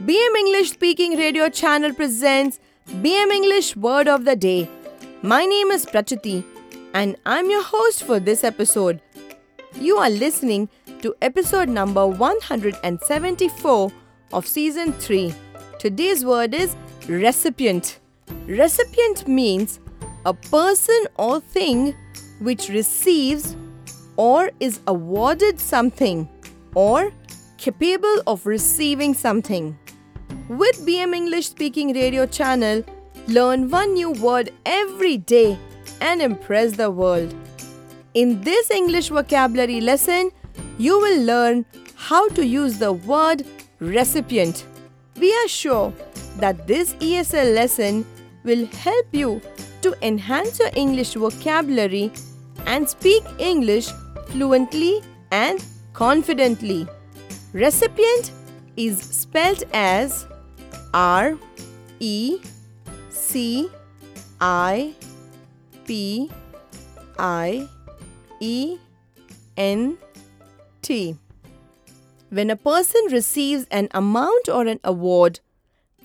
BM English Speaking Radio Channel presents BM English Word of the Day. My name is Prachati and I'm your host for this episode. You are listening to episode number 174 of season 3. Today's word is recipient. Recipient means a person or thing which receives or is awarded something or capable of receiving something. With BM English Speaking Radio channel, learn one new word every day and impress the world. In this English vocabulary lesson, you will learn how to use the word recipient. We are sure that this ESL lesson will help you to enhance your English vocabulary and speak English fluently and confidently. Recipient is spelled as R E C I P I E N T. When a person receives an amount or an award,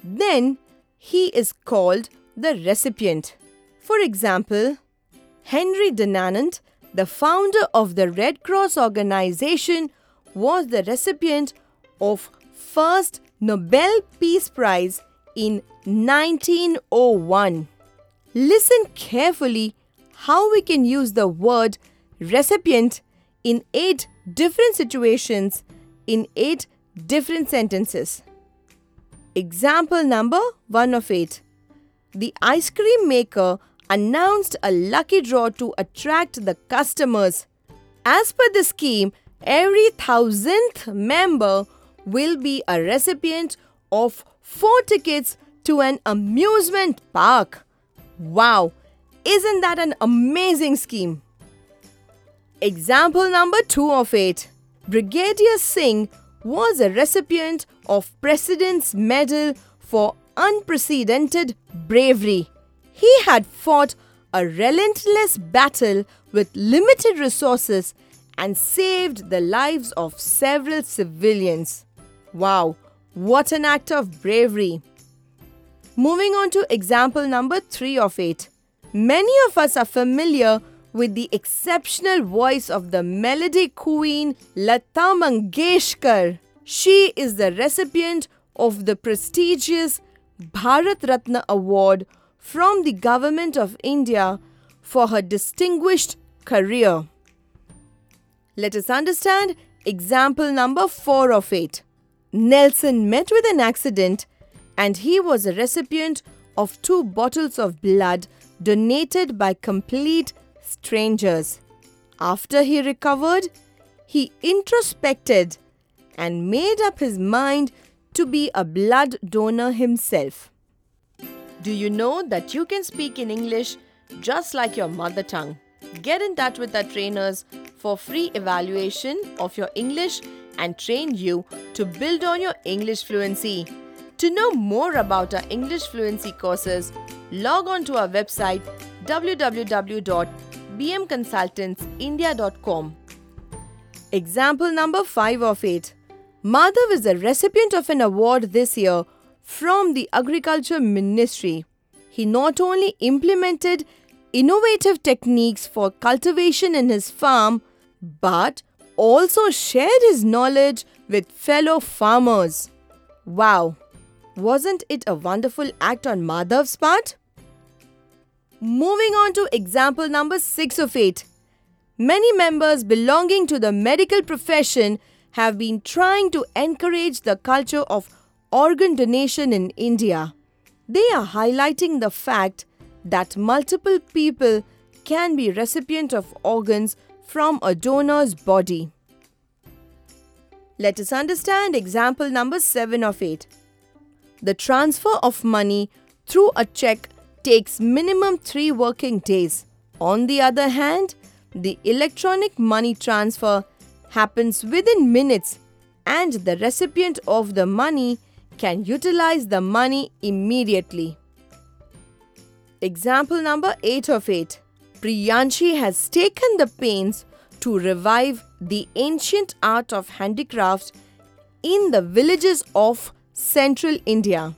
then he is called the recipient. For example, Henry Dunant, the founder of the Red Cross organization, was the recipient of first Nobel Peace Prize in 1901. Listen carefully how we can use the word recipient in eight different situations in eight different sentences. Example number 1 of 8. The ice cream maker announced a lucky draw to attract the customers. As per the scheme, every thousandth member will be a recipient of four tickets to an amusement park. Wow! Isn't that an amazing scheme? Example number 2 of it Brigadier Singh was a recipient of President's Medal for unprecedented bravery. He had fought a relentless battle with limited resources and saved the lives of several civilians. Wow, what an act of bravery! Moving on to example number 3 of 8. Many of us are familiar with the exceptional voice of the melody queen Lata Mangeshkar. She is the recipient of the prestigious Bharat Ratna Award from the Government of India for her distinguished career. Let us understand example number 4 of 8. Nelson met with an accident and he was a recipient of two bottles of blood donated by complete strangers. After he recovered, he introspected and made up his mind to be a blood donor himself. Do you know that you can speak in English just like your mother tongue? Get in touch with our trainers for free evaluation of your English and train you to build on your English fluency. To know more about our English fluency courses, log on to our website www.bmconsultantsindia.com. Example number 5 of 8. Madhav is a recipient of an award this year from the Agriculture Ministry. He not only implemented innovative techniques for cultivation in his farm, but also shared his knowledge with fellow farmers. Wow! Wasn't it a wonderful act on Madhav's part? Moving on to example number 6 of 8. Many members belonging to the medical profession have been trying to encourage the culture of organ donation in India. They are highlighting the fact that multiple people can be recipient of organs from a donor's body. Let us understand example number 7 of 8. The transfer of money through a check takes minimum 3 working days. On the other hand, the electronic money transfer happens within minutes and the recipient of the money can utilize the money immediately. Example number 8 of 8. Priyanshi has taken the pains to revive the ancient art of handicrafts in the villages of Central India.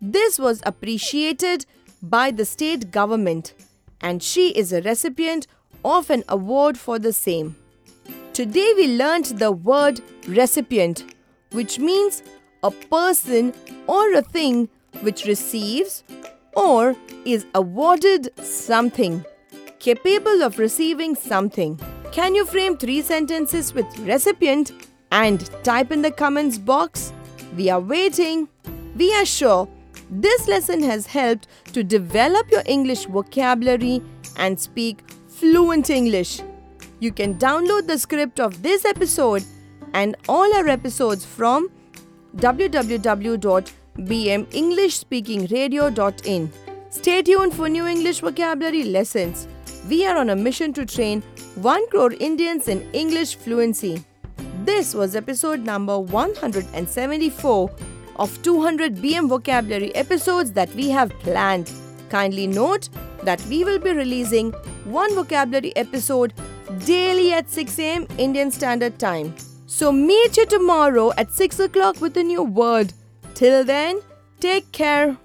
This was appreciated by the state government, and she is a recipient of an award for the same. Today we learnt the word recipient, which means a person or a thing which receives or is awarded something, capable of receiving something. Can you frame three sentences with recipient and type in the comments box? We are waiting. We are sure this lesson has helped to develop your English vocabulary and speak fluent English. You can download the script of this episode and all our episodes from www.bmenglishspeakingradio.in. Stay tuned for new English vocabulary lessons. We are on a mission to train 1 crore Indians in English fluency. This was episode number 174 of 200 BM vocabulary episodes that we have planned. Kindly note that we will be releasing one vocabulary episode daily at 6 am Indian Standard Time. So meet you tomorrow at 6 o'clock with a new word. Till then, take care.